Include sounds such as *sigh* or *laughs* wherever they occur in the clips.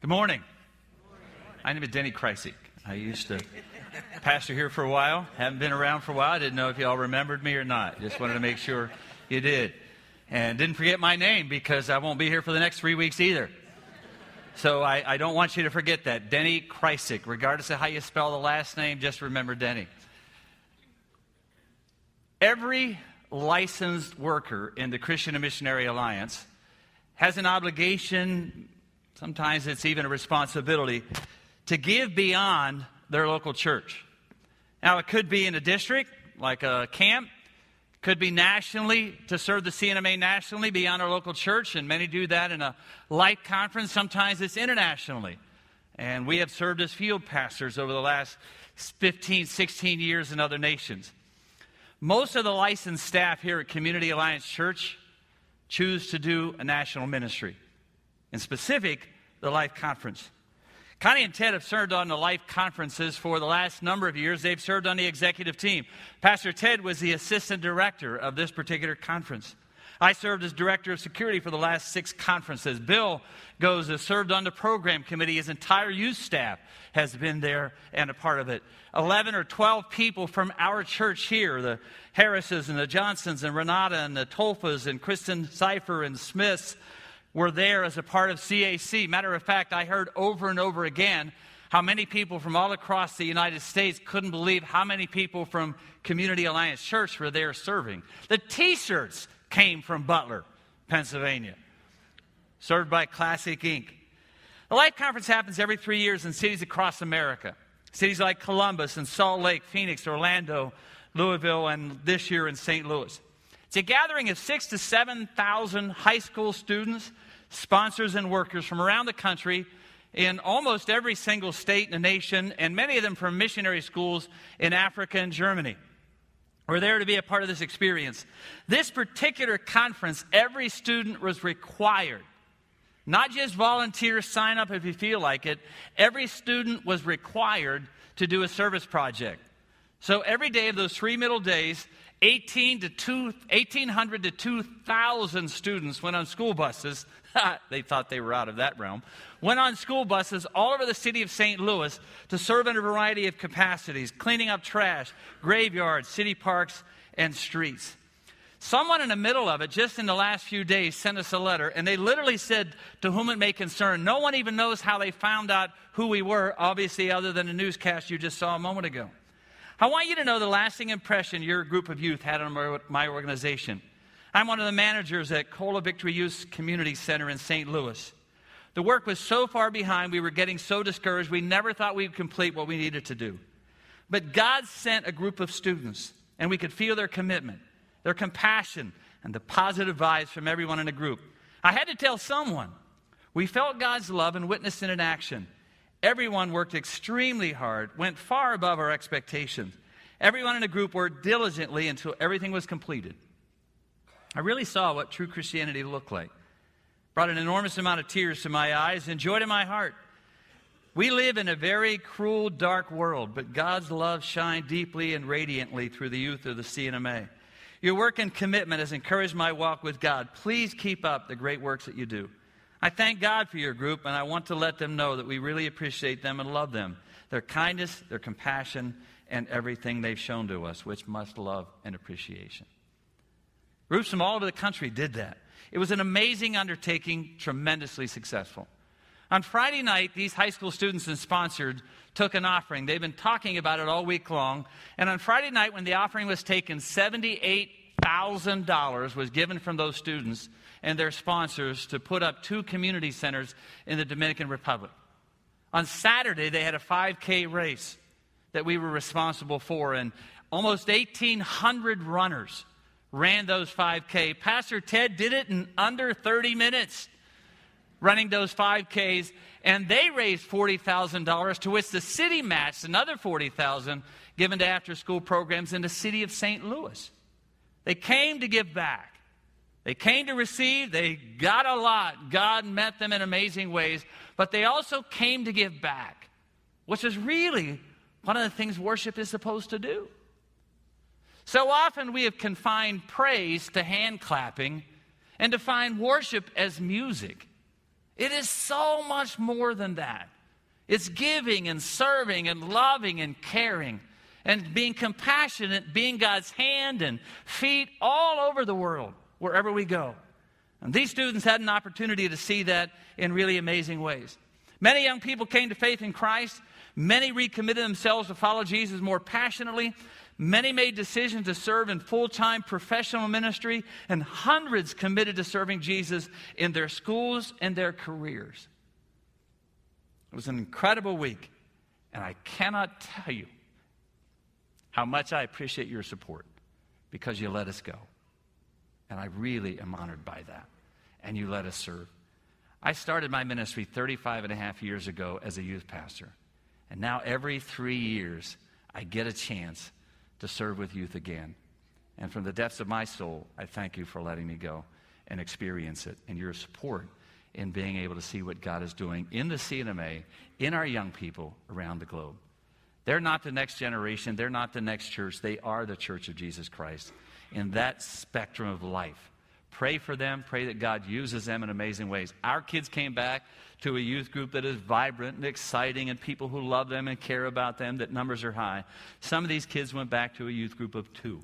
Good morning. My name is Denny Kreisig. I used to pastor here for a while. Haven't been around for a while. I didn't know if you all remembered me or not. Just wanted to make sure you did. And didn't forget my name because I won't be here for the next three weeks either. So I, I don't want you to forget that. Denny Kreisig. Regardless of how you spell the last name, just remember Denny. Every licensed worker in the Christian and Missionary Alliance has an obligation, Sometimes it's even a responsibility to give beyond their local church. Now, it could be in a district, like a camp, could be nationally to serve the C&MA nationally beyond our local church, and many do that in a life conference. Sometimes it's internationally. And we have served as field pastors over the last 15, 16 years in other nations. Most of the licensed staff here at Community Alliance Church choose to do a national ministry. In specific, the Life Conference. Connie and Ted have served on the Life Conferences for the last number of years. They've served on the executive team. Pastor Ted was the assistant director of this particular conference. I served as director of security for the last six conferences. Bill goes has served on the program committee. His entire youth staff has been there and a part of it. Eleven or twelve people from our church here, the Harrises and the Johnsons and Renata and the Tolfas and Kristen Cipher and Smiths were there as a part of CAC. Matter of fact, I heard over and over again how many people from all across the United States couldn't believe how many people from Community Alliance Church were there serving. The t shirts came from Butler, Pennsylvania, served by Classic Inc. The Life Conference happens every three years in cities across America. Cities like Columbus and Salt Lake, Phoenix, Orlando, Louisville, and this year in St. Louis. It's a gathering of six to 7,000 high school students, sponsors, and workers from around the country in almost every single state in the nation, and many of them from missionary schools in Africa and Germany. We're there to be a part of this experience. This particular conference, every student was required, not just volunteers sign up if you feel like it, every student was required to do a service project. So every day of those three middle days, 18 to 2, 1,800 to 2,000 students went on school buses. *laughs* they thought they were out of that realm. Went on school buses all over the city of St. Louis to serve in a variety of capacities, cleaning up trash, graveyards, city parks, and streets. Someone in the middle of it, just in the last few days, sent us a letter, and they literally said, To whom it may concern. No one even knows how they found out who we were, obviously, other than the newscast you just saw a moment ago. I want you to know the lasting impression your group of youth had on my organization. I'm one of the managers at Cola Victory Youth Community Center in St. Louis. The work was so far behind, we were getting so discouraged, we never thought we'd complete what we needed to do. But God sent a group of students, and we could feel their commitment, their compassion, and the positive vibes from everyone in the group. I had to tell someone. We felt God's love and witnessed it in action. Everyone worked extremely hard, went far above our expectations. Everyone in the group worked diligently until everything was completed. I really saw what true Christianity looked like. Brought an enormous amount of tears to my eyes and joy to my heart. We live in a very cruel, dark world, but God's love shined deeply and radiantly through the youth of the C&MA. Your work and commitment has encouraged my walk with God. Please keep up the great works that you do. I thank God for your group, and I want to let them know that we really appreciate them and love them. Their kindness, their compassion, and everything they've shown to us, which must love and appreciation. Groups from all over the country did that. It was an amazing undertaking, tremendously successful. On Friday night, these high school students and sponsored took an offering. They've been talking about it all week long. And on Friday night, when the offering was taken, $78,000 was given from those students and their sponsors to put up two community centers in the Dominican Republic. On Saturday, they had a 5K race that we were responsible for, and almost 1,800 runners ran those 5K. Pastor Ted did it in under 30 minutes, running those 5Ks, and they raised $40,000 to which the city matched another $40,000, given to after school programs in the city of St. Louis. They came to give back. They came to receive, they got a lot. God met them in amazing ways, but they also came to give back, which is really one of the things worship is supposed to do. So often we have confined praise to hand clapping and defined worship as music. It is so much more than that. It's giving and serving and loving and caring and being compassionate, being God's hand and feet all over the world, wherever we go. And these students had an opportunity to see that in really amazing ways. Many young people came to faith in Christ. Many recommitted themselves to follow Jesus more passionately. Many made decisions to serve in full time professional ministry, and hundreds committed to serving Jesus in their schools and their careers. It was an incredible week, and I cannot tell you how much I appreciate your support because you let us go. And I really am honored by that. And you let us serve. I started my ministry 35 and a half years ago as a youth pastor. And now every three years, I get a chance to serve with youth again. And from the depths of my soul, I thank you for letting me go and experience it and your support in being able to see what God is doing in the C&MA, in our young people around the globe. They're not the next generation, they're not the next church, they are the church of Jesus Christ in that spectrum of life. Pray for them. Pray that God uses them in amazing ways. Our kids came back to a youth group that is vibrant and exciting and people who love them and care about them, that numbers are high. Some of these kids went back to a youth group of two.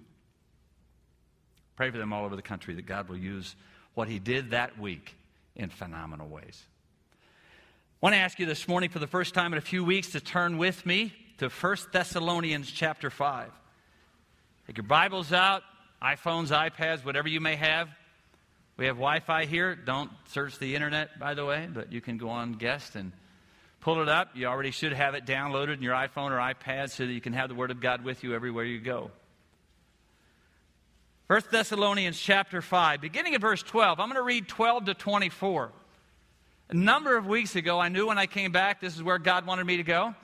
Pray for them all over the country that God will use what He did that week in phenomenal ways. I want to ask you this morning for the first time in a few weeks to turn with me to 1 Thessalonians chapter 5. Take your Bibles out, iPhones, iPads, whatever you may have. We have Wi Fi here. Don't search the internet, by the way, but you can go on guest and pull it up. You already should have it downloaded in your iPhone or iPad so that you can have the Word of God with you everywhere you go. 1 Thessalonians chapter 5, beginning at verse 12. I'm going to read 12 to 24. A number of weeks ago, I knew when I came back this is where God wanted me to go.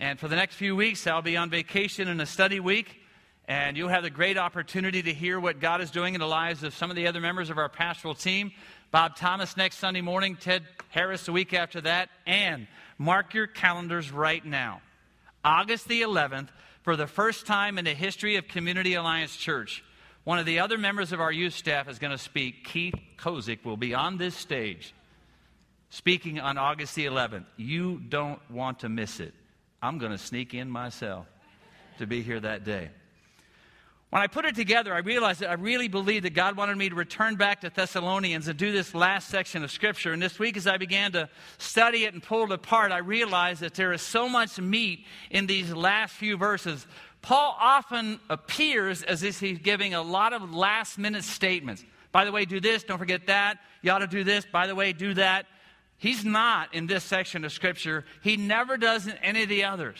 And for the next few weeks, I'll be on vacation in a study week. And you'll have the great opportunity to hear what God is doing in the lives of some of the other members of our pastoral team. Bob Thomas next Sunday morning, Ted Harris the week after that. And mark your calendars right now. August the 11th, for the first time in the history of Community Alliance Church, one of the other members of our youth staff is going to speak. Keith Kozik will be on this stage speaking on August the 11th. You don't want to miss it. I'm going to sneak in myself to be here that day. When I put it together, I realized that I really believed that God wanted me to return back to Thessalonians and do this last section of Scripture. And this week, as I began to study it and pull it apart, I realized that there is so much meat in these last few verses. Paul often appears as if he's giving a lot of last minute statements. By the way, do this, don't forget that. You ought to do this. By the way, do that. He's not in this section of Scripture. He never does in any of the others.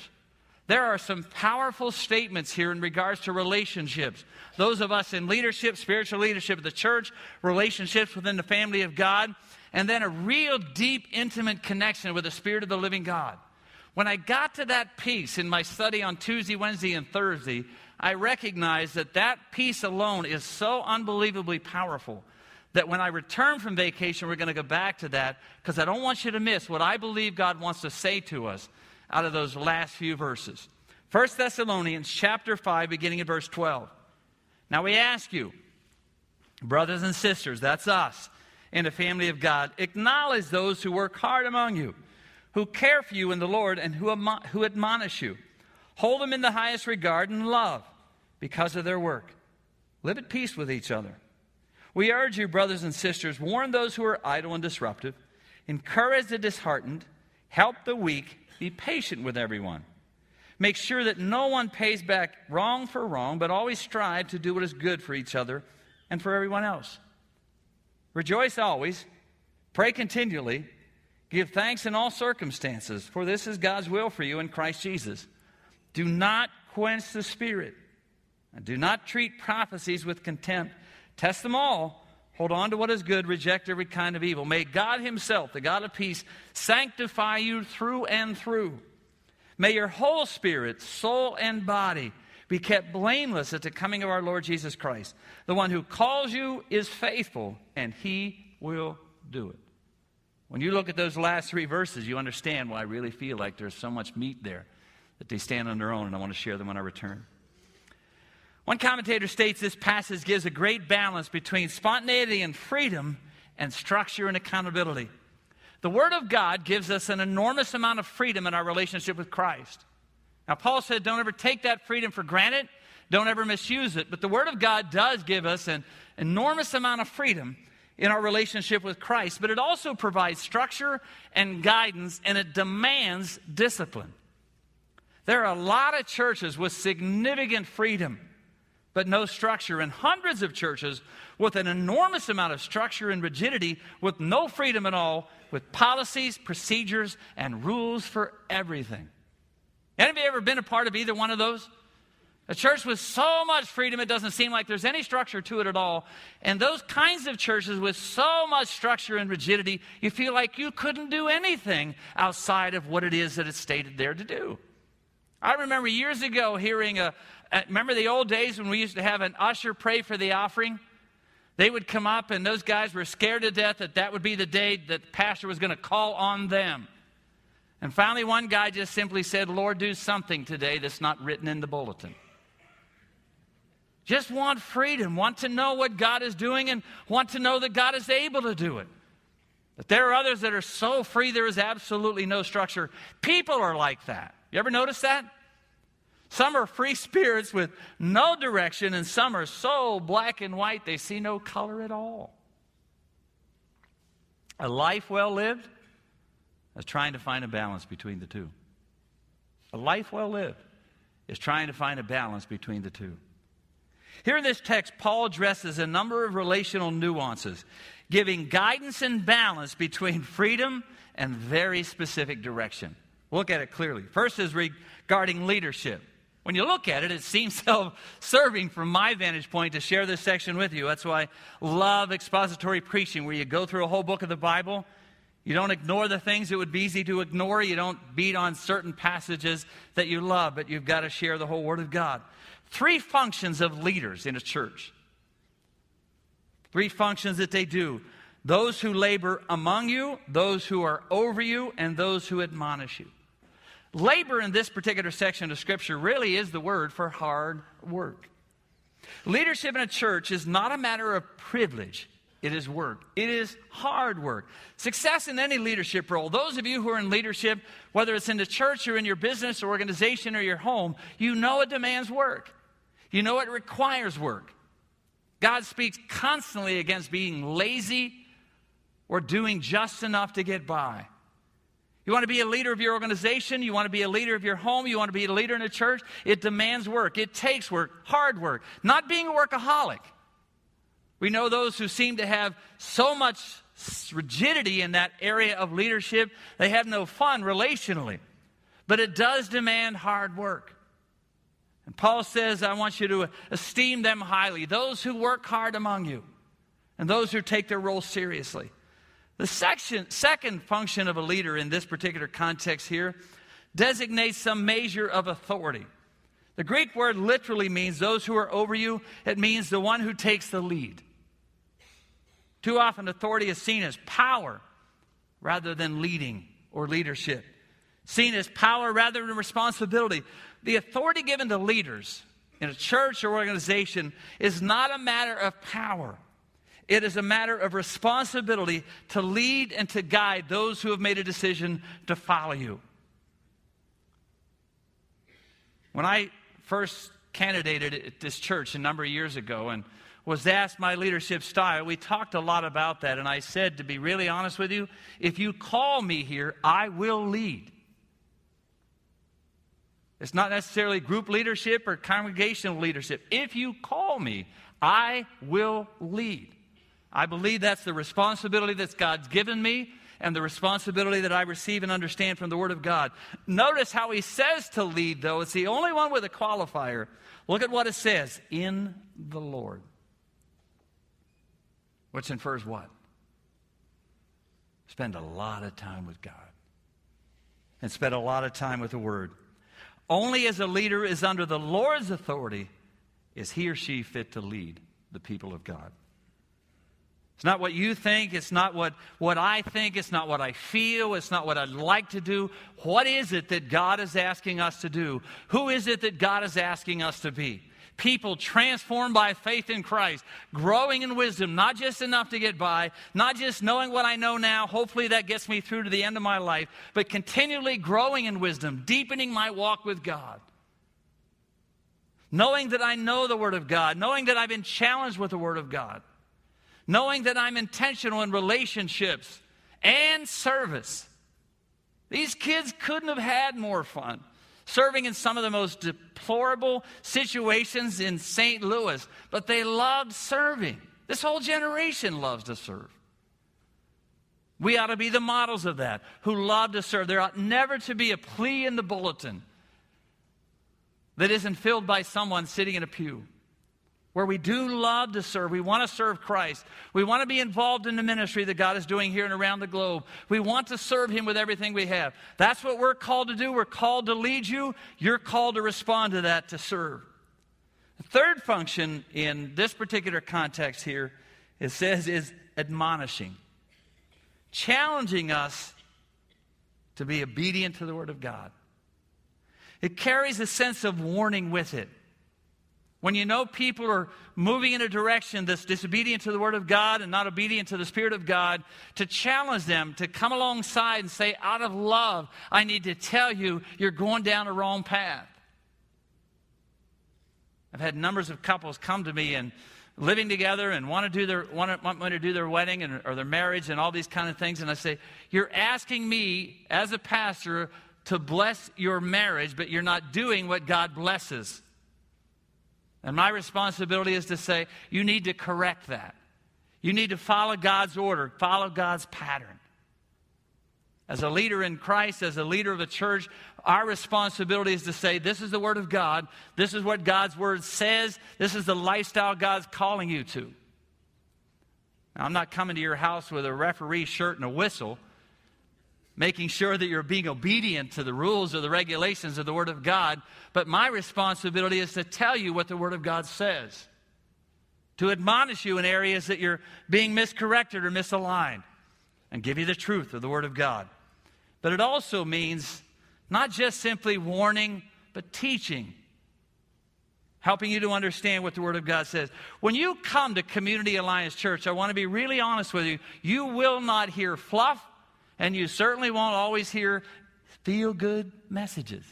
There are some powerful statements here in regards to relationships. Those of us in leadership, spiritual leadership of the church, relationships within the family of God, and then a real deep, intimate connection with the Spirit of the living God. When I got to that piece in my study on Tuesday, Wednesday, and Thursday, I recognized that that piece alone is so unbelievably powerful that when I return from vacation, we're going to go back to that because I don't want you to miss what I believe God wants to say to us out of those last few verses. 1 Thessalonians chapter 5, beginning at verse 12. Now we ask you, brothers and sisters, that's us in the family of God, acknowledge those who work hard among you, who care for you in the Lord, and who, who admonish you. Hold them in the highest regard and love because of their work. Live at peace with each other. We urge you, brothers and sisters, warn those who are idle and disruptive, encourage the disheartened, help the weak, be patient with everyone. Make sure that no one pays back wrong for wrong, but always strive to do what is good for each other and for everyone else. Rejoice always, pray continually, give thanks in all circumstances, for this is God's will for you in Christ Jesus. Do not quench the Spirit, and do not treat prophecies with contempt. Test them all Hold on to what is good, reject every kind of evil. May God Himself, the God of peace, sanctify you through and through. May your whole spirit, soul, and body be kept blameless at the coming of our Lord Jesus Christ. The one who calls you is faithful, and He will do it. When you look at those last three verses, you understand why I really feel like there's so much meat there that they stand on their own, and I want to share them when I return. One commentator states this passage gives a great balance between spontaneity and freedom and structure and accountability. The Word of God gives us an enormous amount of freedom in our relationship with Christ. Now, Paul said, don't ever take that freedom for granted, don't ever misuse it. But the Word of God does give us an enormous amount of freedom in our relationship with Christ, but it also provides structure and guidance, and it demands discipline. There are a lot of churches with significant freedom, but no structure, and hundreds of churches with an enormous amount of structure and rigidity, with no freedom at all, with policies, procedures, and rules for everything. Any of you ever been a part of either one of those? A church with so much freedom, it doesn't seem like there's any structure to it at all. And those kinds of churches with so much structure and rigidity, you feel like you couldn't do anything outside of what it is that it's stated there to do. I remember years ago hearing a, remember the old days when we used to have an usher pray for the offering? They would come up, and those guys were scared to death that that would be the day that the pastor was going to call on them. And finally, one guy just simply said, Lord, do something today that's not written in the bulletin. Just want freedom, want to know what God is doing, and want to know that God is able to do it. But there are others that are so free there is absolutely no structure. People are like that. You ever notice that? Some are free spirits with no direction, and some are so black and white they see no color at all. A life well lived is trying to find a balance between the two. A life well lived is trying to find a balance between the two. Here in this text, Paul addresses a number of relational nuances, giving guidance and balance between freedom and very specific direction. Look at it clearly. First is regarding leadership. When you look at it, it seems *laughs* self serving from my vantage point to share this section with you. That's why I love expository preaching, where you go through a whole book of the Bible. You don't ignore the things that would be easy to ignore. You don't beat on certain passages that you love, but you've got to share the whole Word of God. Three functions of leaders in a church. Three functions that they do those who labor among you, those who are over you, and those who admonish you. Labor in this particular section of Scripture really is the word for hard work. Leadership in a church is not a matter of privilege, it is work. It is hard work. Success in any leadership role, those of you who are in leadership, whether it's in the church or in your business or organization or your home, you know it demands work. You know it requires work. God speaks constantly against being lazy or doing just enough to get by. You want to be a leader of your organization, you want to be a leader of your home, you want to be a leader in a church, it demands work. It takes work, hard work. Not being a workaholic. We know those who seem to have so much rigidity in that area of leadership, they have no fun relationally. But it does demand hard work. And Paul says, I want you to esteem them highly, those who work hard among you, and those who take their role seriously. The section, second function of a leader in this particular context here designates some measure of authority. The Greek word literally means those who are over you, it means the one who takes the lead. Too often, authority is seen as power rather than leading or leadership, seen as power rather than responsibility. The authority given to leaders in a church or organization is not a matter of power. It is a matter of responsibility to lead and to guide those who have made a decision to follow you. When I first candidated at this church a number of years ago and was asked my leadership style, we talked a lot about that. And I said, to be really honest with you, if you call me here, I will lead. It's not necessarily group leadership or congregational leadership. If you call me, I will lead. I believe that's the responsibility that God's given me and the responsibility that I receive and understand from the Word of God. Notice how he says to lead, though. It's the only one with a qualifier. Look at what it says in the Lord. Which infers what? Spend a lot of time with God and spend a lot of time with the Word. Only as a leader is under the Lord's authority is he or she fit to lead the people of God. It's not what you think. It's not what, what I think. It's not what I feel. It's not what I'd like to do. What is it that God is asking us to do? Who is it that God is asking us to be? people transformed by faith in Christ, growing in wisdom, not just enough to get by, not just knowing what I know now, hopefully that gets me through to the end of my life, but continually growing in wisdom, deepening my walk with God. Knowing that I know the Word of God, knowing that I've been challenged with the Word of God, knowing that I'm intentional in relationships and service. These kids couldn't have had more fun serving in some of the most deplorable situations in St. Louis, but they loved serving. This whole generation loves to serve. We ought to be the models of that, who love to serve. There ought never to be a plea in the bulletin that isn't filled by someone sitting in a pew where we do love to serve. We want to serve Christ. We want to be involved in the ministry that God is doing here and around the globe. We want to serve Him with everything we have. That's what we're called to do. We're called to lead you. You're called to respond to that, to serve. The third function in this particular context here, it says, is admonishing, challenging us to be obedient to the Word of God. It carries a sense of warning with it. When you know people are moving in a direction that's disobedient to the Word of God and not obedient to the Spirit of God, to challenge them, to come alongside and say, out of love, I need to tell you, you're going down the wrong path. I've had numbers of couples come to me and living together and want to do their want want to do their wedding and, or their marriage and all these kind of things and i say you're asking me as a pastor to bless your marriage but you're not doing what god blesses and my responsibility is to say, you need to correct that. You need to follow God's order, follow God's pattern. As a leader in Christ, as a leader of a church, our responsibility is to say, This is the Word of God. This is what God's Word says. This is the lifestyle God's calling you to. Now, I'm not coming to your house with a referee shirt and a whistle making sure that you're being obedient to the rules or the regulations of the Word of God. But my responsibility is to tell you what the Word of God says, to admonish you in areas that you're being miscorrected or misaligned, and give you the truth of the Word of God. But it also means not just simply warning, but teaching. Helping you to understand what the Word of God says. When you come to Community Alliance Church, I want to be really honest with you. You will not hear fluff and you certainly won't always hear feel good messages.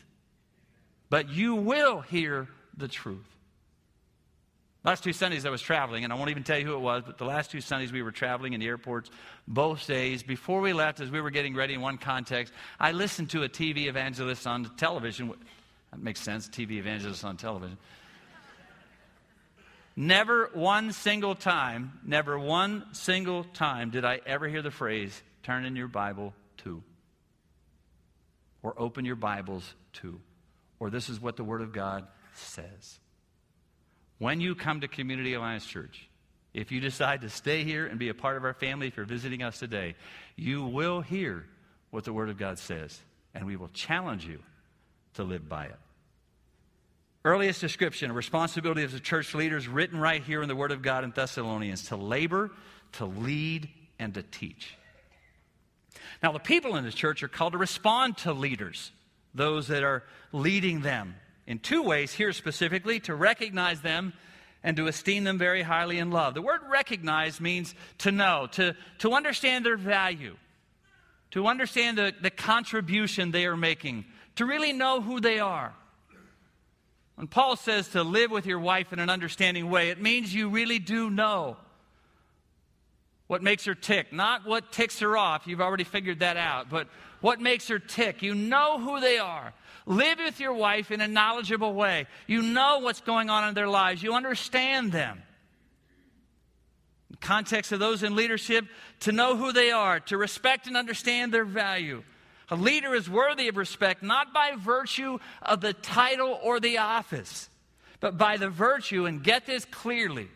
But you will hear the truth. Last two Sundays I was traveling, and I won't even tell you who it was, but the last two Sundays we were traveling in the airports both days. Before we left, as we were getting ready in one context, I listened to a TV evangelist on television. That makes sense, TV evangelist on television. Never one single time, never one single time did I ever hear the phrase, turn in your Bible to. Or open your Bibles to. Or this is what the Word of God says. When you come to Community Alliance Church, if you decide to stay here and be a part of our family, if you're visiting us today, you will hear what the Word of God says, and we will challenge you to live by it. Earliest description, responsibility of the church leaders written right here in the Word of God in Thessalonians to labor, to lead, and to teach. Now, the people in the church are called to respond to leaders, those that are leading them, in two ways here specifically to recognize them and to esteem them very highly in love. The word recognize means to know, to, to understand their value, to understand the, the contribution they are making, to really know who they are. When Paul says to live with your wife in an understanding way, it means you really do know what makes her tick, not what ticks her off. You've already figured that out, but what makes her tick. You know who they are. Live with your wife in a knowledgeable way. You know what's going on in their lives, you understand them. In context of those in leadership, to know who they are, to respect and understand their value. A leader is worthy of respect not by virtue of the title or the office, but by the virtue, and get this clearly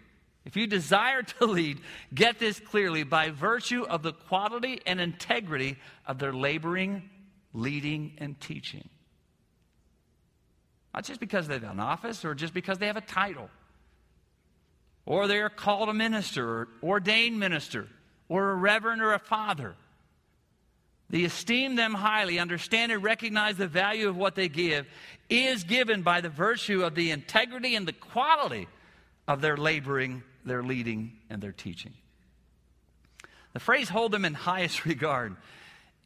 if you desire to lead, get this clearly by virtue of the quality and integrity of their laboring, leading, and teaching. Not just because they have an office or just because they have a title, or they are called a minister or ordained minister, or a reverend or a father. the esteem them highly, understand and recognize the value of what they give, is given by the virtue of the integrity and the quality of their laboring, their leading, and their teaching. The phrase hold them in highest *laughs* regard.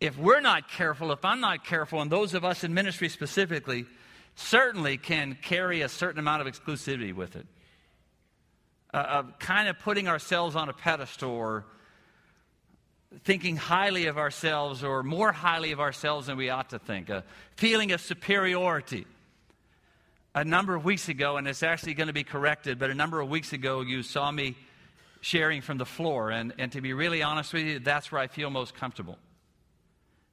If we're not careful, if I'm not careful, and those of us in ministry specifically, certainly can carry a certain amount of exclusivity with it. Uh, of kind of putting ourselves on a pedestal or thinking highly of ourselves or more highly of ourselves than we ought to think, a feeling of superiority. A number of weeks ago, and it's actually going to be corrected, but a number of weeks ago, you saw me sharing from the floor. And, and to be really honest with you, that's where I feel most comfortable.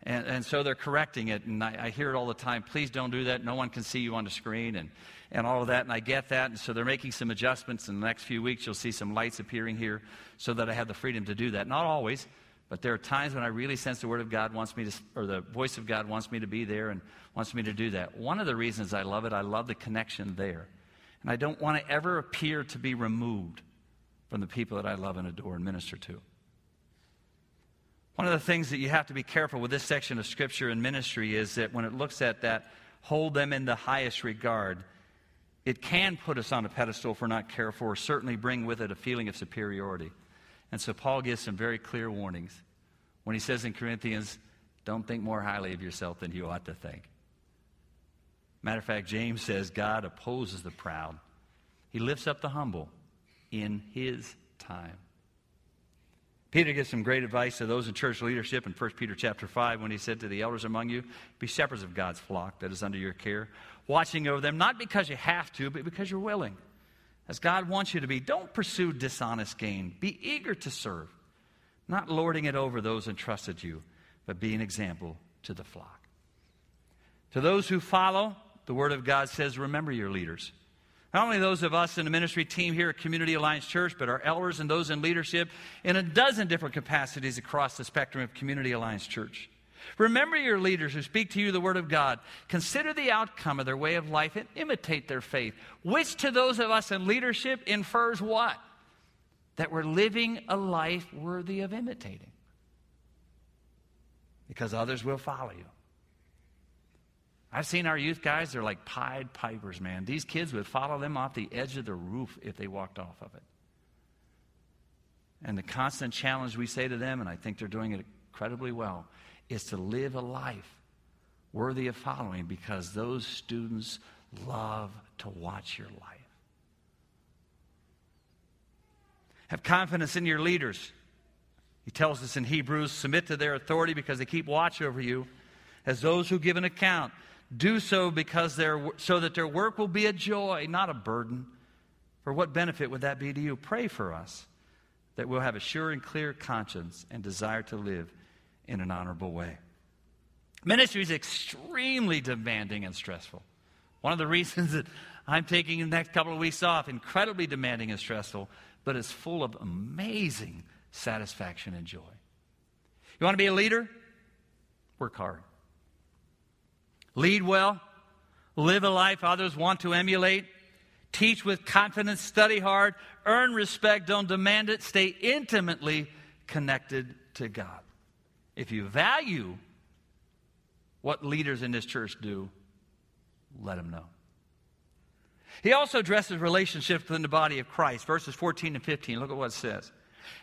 And, and so they're correcting it, and I, I, hear it all the time. Please don't do that. No one can see you on the screen, and, and all of that. And I get that. And so they're making some adjustments. In the next few weeks, you'll see some lights appearing here so that I have the freedom to do that. Not always, but there are times when I really sense the Word of God wants me to, or the voice of God wants me to be there and wants me to do that. One of the reasons I love it, I love the connection there. And I don't want to ever appear to be removed from the people that I love and adore and minister to. One of the things that you have to be careful with this section of Scripture and ministry is that when it looks at that, hold them in the highest regard, it can put us on a pedestal if we're not careful, or certainly bring with it a feeling of superiority. And so Paul gives some very clear warnings when he says in Corinthians, don't think more highly of yourself than you ought to think. Matter of fact, James says God opposes the proud, he lifts up the humble in his time. Peter gives some great advice to those in church leadership in 1 Peter chapter 5 when he said to the elders among you, Be shepherds of God's flock that is under your care, watching over them, not because you have to, but because you're willing. As God wants you to be. Don't pursue dishonest gain. Be eager to serve, not lording it over those entrusted you, but be an example to the flock. To those who follow, the Word of God says, Remember your leaders not only those of us in the ministry team here at Community Alliance Church, but our elders and those in leadership in a dozen different capacities across the spectrum of Community Alliance Church. Remember your leaders who speak to you the Word of God. Consider the outcome of their way of life and imitate their faith, which to those of us in leadership infers what? That we're living a life worthy of imitating. Because others will follow you. I've seen our youth guys, they're like Pied Pipers, man. These kids would follow them off the edge of the roof if they walked off of it. And the constant challenge we say to them, and I think they're doing it incredibly well, is to live a life worthy of following because those students love to watch your life. Have confidence in your leaders. He tells us in Hebrews submit to their authority because they keep watch over you as those who give an account. Do so because so that their work will be a joy, not a burden. For what benefit would that be to you? Pray for us that we'll have a sure and clear conscience and desire to live in an honorable way. Ministry is extremely demanding and stressful. One of the *laughs* reasons that I'm taking the next couple of weeks off, incredibly demanding and stressful, but it's full of amazing satisfaction and joy. You want to be a leader? Work hard. Lead well, live a life others want to emulate, teach with confidence, study hard, earn respect, don't demand it, stay intimately connected to God. If you value what leaders in this church do, let them know. He also addresses relationships within the body of Christ. Verses 14 and 15, look at what it says.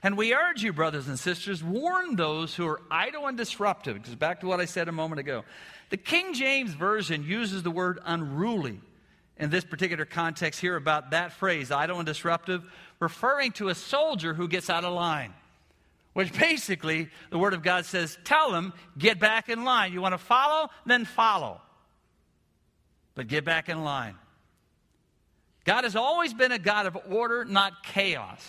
And we urge you, brothers and sisters, warn those who are idle and disruptive. Because back to what I said a moment ago. The King James Version uses the word unruly in this particular context here about that phrase, idle and disruptive, referring to a soldier who gets out of line. Which basically, the Word of God says, tell them, get back in line. You want to follow? Then follow. But get back in line. God has always been a God of order, not chaos.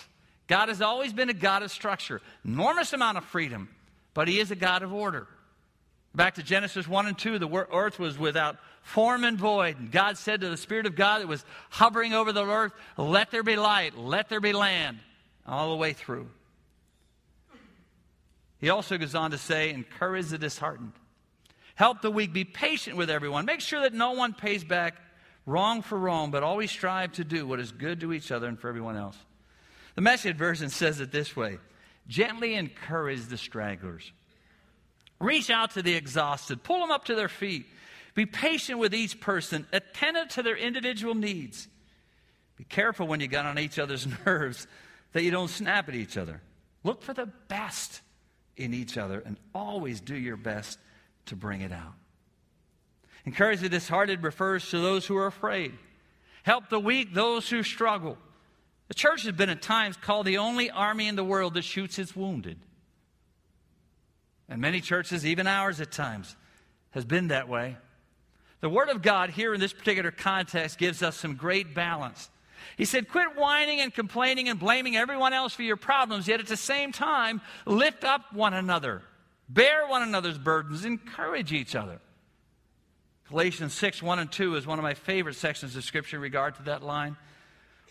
God has always been a God of structure, enormous amount of freedom, but He is a God of order. Back to Genesis 1 and 2, the earth was without form and void. And God said to the Spirit of God that was hovering over the earth, Let there be light, let there be land, all the way through. He also goes on to say, Encourage the disheartened, help the weak, be patient with everyone, make sure that no one pays back wrong for wrong, but always strive to do what is good to each other and for everyone else. The message version says it this way gently encourage the stragglers. Reach out to the exhausted, pull them up to their feet. Be patient with each person, attentive to their individual needs. Be careful when you get on each other's *laughs* nerves that you don't snap at each other. Look for the best in each other and always do your best to bring it out. Encourage the disheartened refers to those who are afraid. Help the weak, those who struggle. The church has been at times called the only army in the world that shoots its wounded. And many churches, even ours at times, has been that way. The Word of God here in this particular context gives us some great balance. He said, Quit whining and complaining and blaming everyone else for your problems, yet at the same time, lift up one another, bear one another's burdens, encourage each other. Galatians 6 1 and 2 is one of my favorite sections of Scripture in regard to that line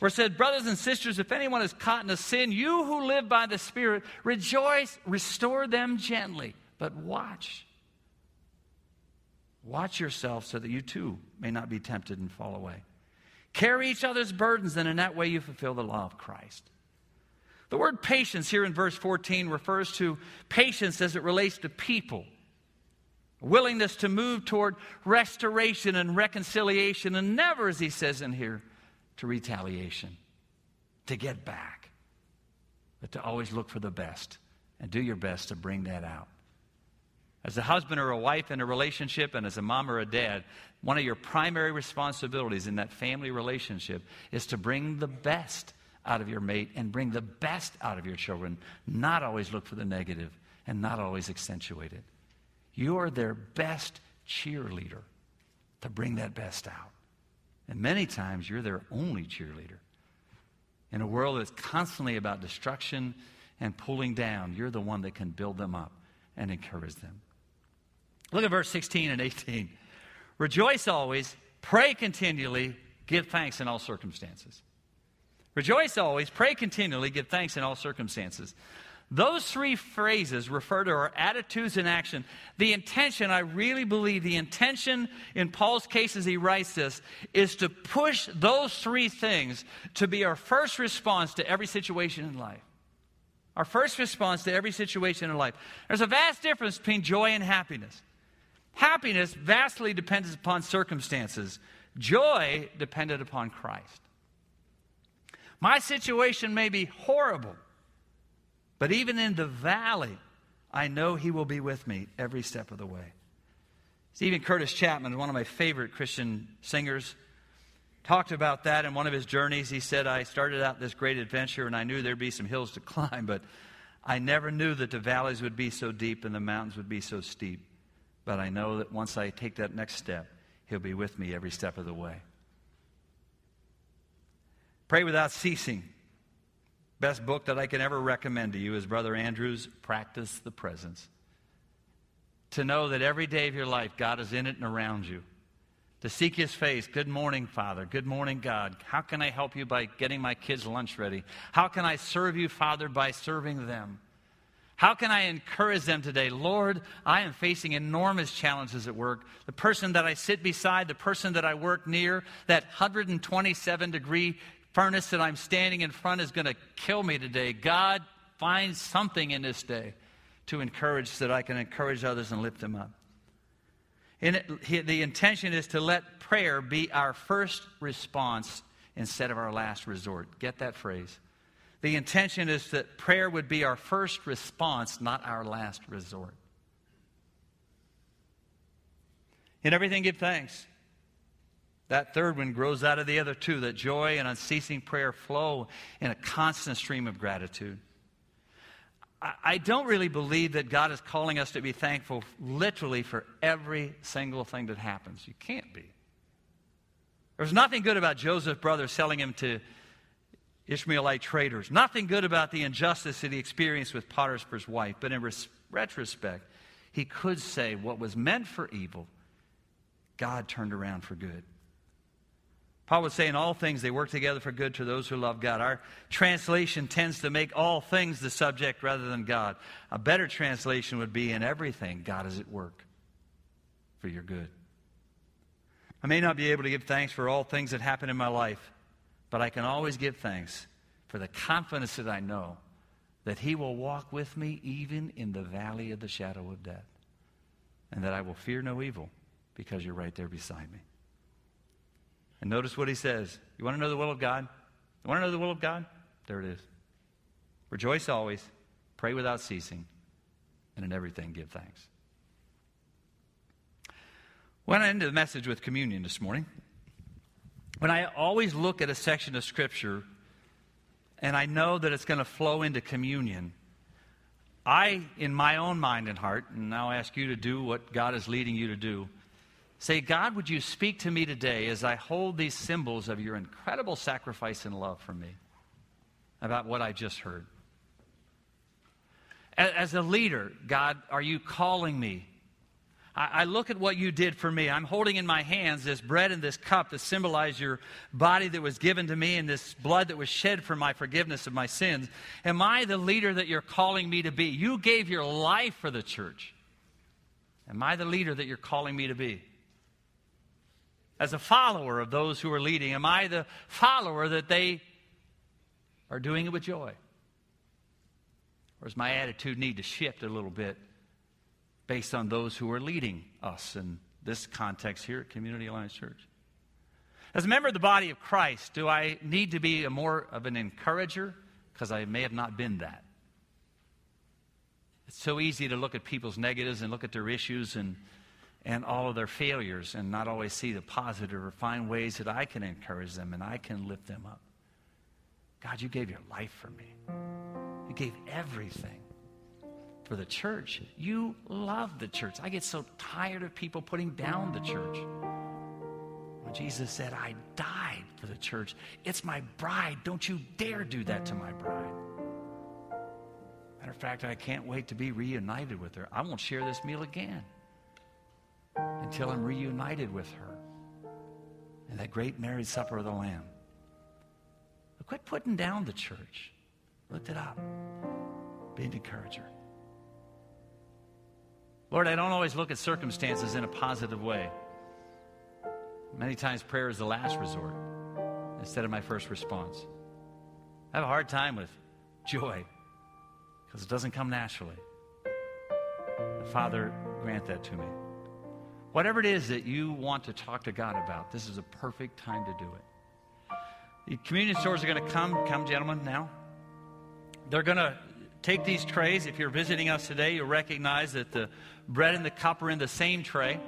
where it said, Brothers and sisters, if anyone is caught in a sin, you who live by the Spirit, rejoice, restore them gently, but watch. Watch yourself so that you too may not be tempted and fall away. Carry each other's burdens, and in that way you fulfill the law of Christ. The word patience here in verse 14 refers to patience as it relates to people. Willingness to move toward restoration and reconciliation, and never, as he says in here, to retaliation, to get back, but to always look for the best and do your best to bring that out. As a husband or a wife in a relationship, and as a mom or a dad, one of your primary responsibilities in that family relationship is to bring the best out of your mate and bring the best out of your children, not always look for the negative and not always accentuate it. You are their best cheerleader to bring that best out. And many times you're their only cheerleader. In a world that's constantly about destruction and pulling down, you're the one that can build them up and encourage them. Look at verse 16 and 18. Rejoice always, pray continually, give thanks in all circumstances. Rejoice always, pray continually, give thanks in all circumstances. Those three phrases refer to our attitudes and action. The intention, I really believe, the intention in Paul's case as he writes this, is to push those three things to be our first response to every situation in life. Our first response to every situation in life. There's a vast difference between joy and happiness. Happiness vastly depends upon circumstances, joy depended upon Christ. My situation may be horrible. But even in the valley, I know He will be with me every step of the way. Steven Curtis Chapman, one of my favorite Christian singers, talked about that in one of his journeys. He said, I started out this great adventure and I knew there'd be some hills to *laughs* climb, but I never knew that the valleys would be so deep and the mountains would be so steep. But I know that once I take that next step, He'll be with me every step of the way. Pray without ceasing. Best book that I can ever recommend to you is Brother Andrew's Practice the Presence. To know that every day of your life, God is in it and around you. To seek His face. Good morning, Father. Good morning, God. How can I help you by getting my kids' lunch ready? How can I serve you, Father, by serving them? How can I encourage them today? Lord, I am facing enormous challenges at work. The person that I sit beside, the person that I work near, that 127 degree furnace that I'm standing in front is going to kill me today. God, find something in this day to encourage so that I can encourage others and lift them up. It, the intention is to let prayer be our first response instead of our last resort. Get that phrase. The intention is that prayer would be our first response, not our last resort. In everything, give thanks. That third one grows out of the other two that joy and unceasing prayer flow in a constant stream of gratitude. I don't really believe that God is calling us to be thankful literally for every single thing that happens. You can't be. There's nothing good about Joseph's brother selling him to Ishmaelite traders. Nothing good about the injustice that he experienced with Potiphar's wife. But in res- retrospect, he could say what was meant for evil, God turned around for good. Paul would say, in all things they work together for good to those who love God. Our translation tends to make all things the subject rather than God. A better translation would be, in everything, God is at work for your good. I may not be able to give thanks for all things that happen in my life, but I can always give thanks for the confidence that I know that He will walk with me even in the valley of the shadow of death. and that I will fear no evil because you're right there beside me. And notice what he says. You want to know the will of God? You want to know the will of God? There it is. Rejoice always, pray without ceasing, and in everything give thanks. Went into the message with communion this morning. When I always look at a section of Scripture and I know that it's going to flow into communion, I, in my own mind and heart, and now ask you to do what God is leading you to do, say, God, would you speak to me today as I hold these symbols of your incredible sacrifice and love for me about what I just heard? As a leader, God, are you calling me I, I look at what you did for me. I'm holding in my hands this bread and this cup that symbolize your body that was given to me and this blood that was shed for my forgiveness of my sins. Am I the leader that you're calling me to be? You gave your life for the church. Am I the leader that you're calling me to be? As a follower of those who are leading, am I the follower that they are doing it with joy? Or does my attitude need to shift a little bit based on those who are leading us in this context here at Community Alliance Church. As a member of the body of Christ, do I need to be more of an encourager? Because I may have not been that. It's so easy to look at people's negatives and look at their issues and, and all of their failures and not always see the positive or find ways that I can encourage them and I can lift them up. God, you gave your life for me. You gave everything for the church. You love the church. I get so tired of people putting down the church. When Jesus said, I died for the church, it's my bride. Don't you dare do that to my bride. Matter of fact, I can't wait to be reunited with her. I won't share this meal again until I'm reunited with her in that great married supper of the Lamb. But quit putting down the church. Lift it up. Be an encourager. Lord, I don't always look at circumstances in a positive way. Many times prayer is the last resort instead of my first response. I have a hard time with joy because it doesn't come naturally. Father, grant that to me. Whatever it is that you want to talk to God about, this is a perfect time to do it. The communion stores are going to come. Come, gentlemen, now. They're going to take these trays. If you're visiting us today, you'll recognize that the bread and the cup are in the same tray.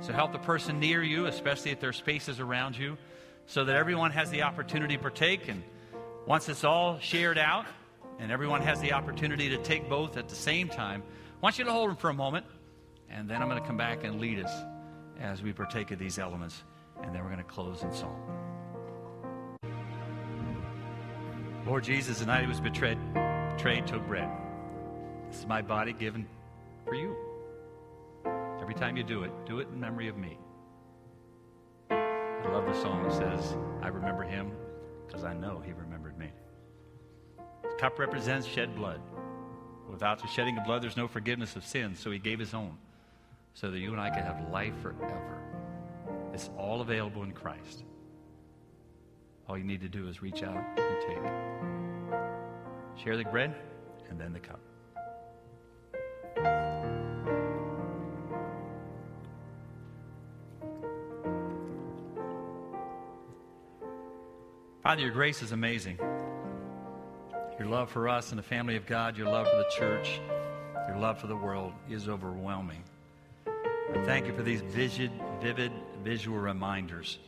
So help the person near you, especially if there are spaces around you, so that everyone has the opportunity to partake. And once it's all shared out and everyone has the opportunity to take both at the same time, I want you to hold them for a moment, and then I'm going to come back and lead us as we partake of these elements, and then we're going to close in song. Lord Jesus, the night he was betrayed, betrayed took bread. This is my body given for you. Every time you do it, do it in memory of me. I love the song that says, I remember him because I know he remembered me. The cup represents shed blood. Without the shedding of blood, there's no forgiveness of sins, so he gave his own so that you and I could have life forever. It's all available in Christ. All you need to do is reach out and take. Share the bread and then the cup. Father, your grace is amazing. Your love for us and the family of God, your love for the church, your love for the world is overwhelming. And thank you for these vivid, vivid visual reminders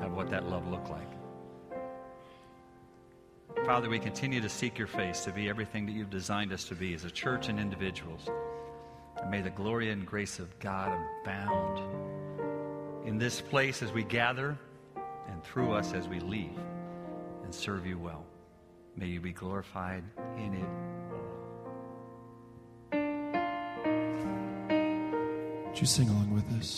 of what that love looked like. Father, we continue to seek your face to be everything that you've designed us to be as a church and individuals. And may the glory and grace of God abound in this place as we gather and through us as we leave and serve you well. May you be glorified in it Would you sing along with us?